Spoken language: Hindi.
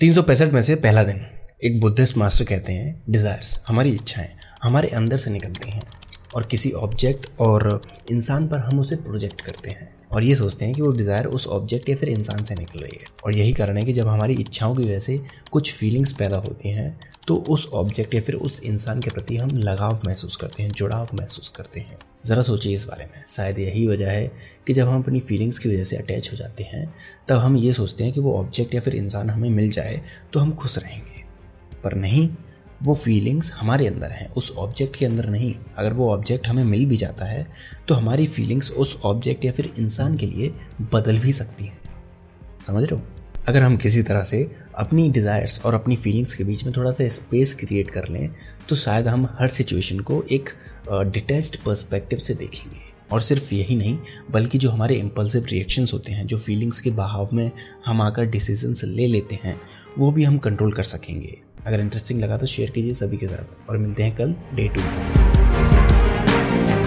तीन सौ पैंसठ में से पहला दिन। एक बुद्धिस्ट मास्टर कहते हैं डिज़ायर्स हमारी इच्छाएँ हमारे अंदर से निकलती हैं और किसी ऑब्जेक्ट और इंसान पर हम उसे प्रोजेक्ट करते हैं। और ये सोचते हैं कि वो डिज़ायर उस ऑब्जेक्ट या फिर इंसान से निकल रही है। और यही कारण है कि जब हमारी इच्छाओं की वजह से कुछ फीलिंग्स पैदा होती हैं तो उस ऑब्जेक्ट या फिर उस इंसान के प्रति हम लगाव महसूस करते हैं, जुड़ाव महसूस करते हैं। ज़रा सोचिए इस बारे में। शायद यही वजह है कि जब हम अपनी फीलिंग्स की वजह से अटैच हो जाते हैं, तब हम ये सोचते हैं कि वो ऑब्जेक्ट या फिर इंसान हमें मिल जाए तो हम खुश रहेंगे। पर नहीं, वो फीलिंग्स हमारे अंदर हैं, उस ऑब्जेक्ट के अंदर नहीं। अगर वो ऑब्जेक्ट हमें मिल भी जाता है तो हमारी फीलिंग्स उस ऑब्जेक्ट या फिर इंसान के लिए बदल भी सकती हैं। समझ रहे हो? अगर हम किसी तरह से अपनी डिज़ायर्स और अपनी फीलिंग्स के बीच में थोड़ा सा स्पेस क्रिएट कर लें तो शायद हम हर सिचुएशन को एक डिटेच्ड पर्सपेक्टिव से देखेंगे। और सिर्फ़ यही नहीं, बल्कि जो हमारे इम्पल्सिव रिएक्शंस होते हैं, जो फीलिंग्स के बहाव में हम आकर डिसीजंस ले लेते हैं, वो भी हम कंट्रोल कर सकेंगे। अगर इंटरेस्टिंग लगा तो शेयर कीजिए सभी के साथ, और मिलते हैं कल डे टू में।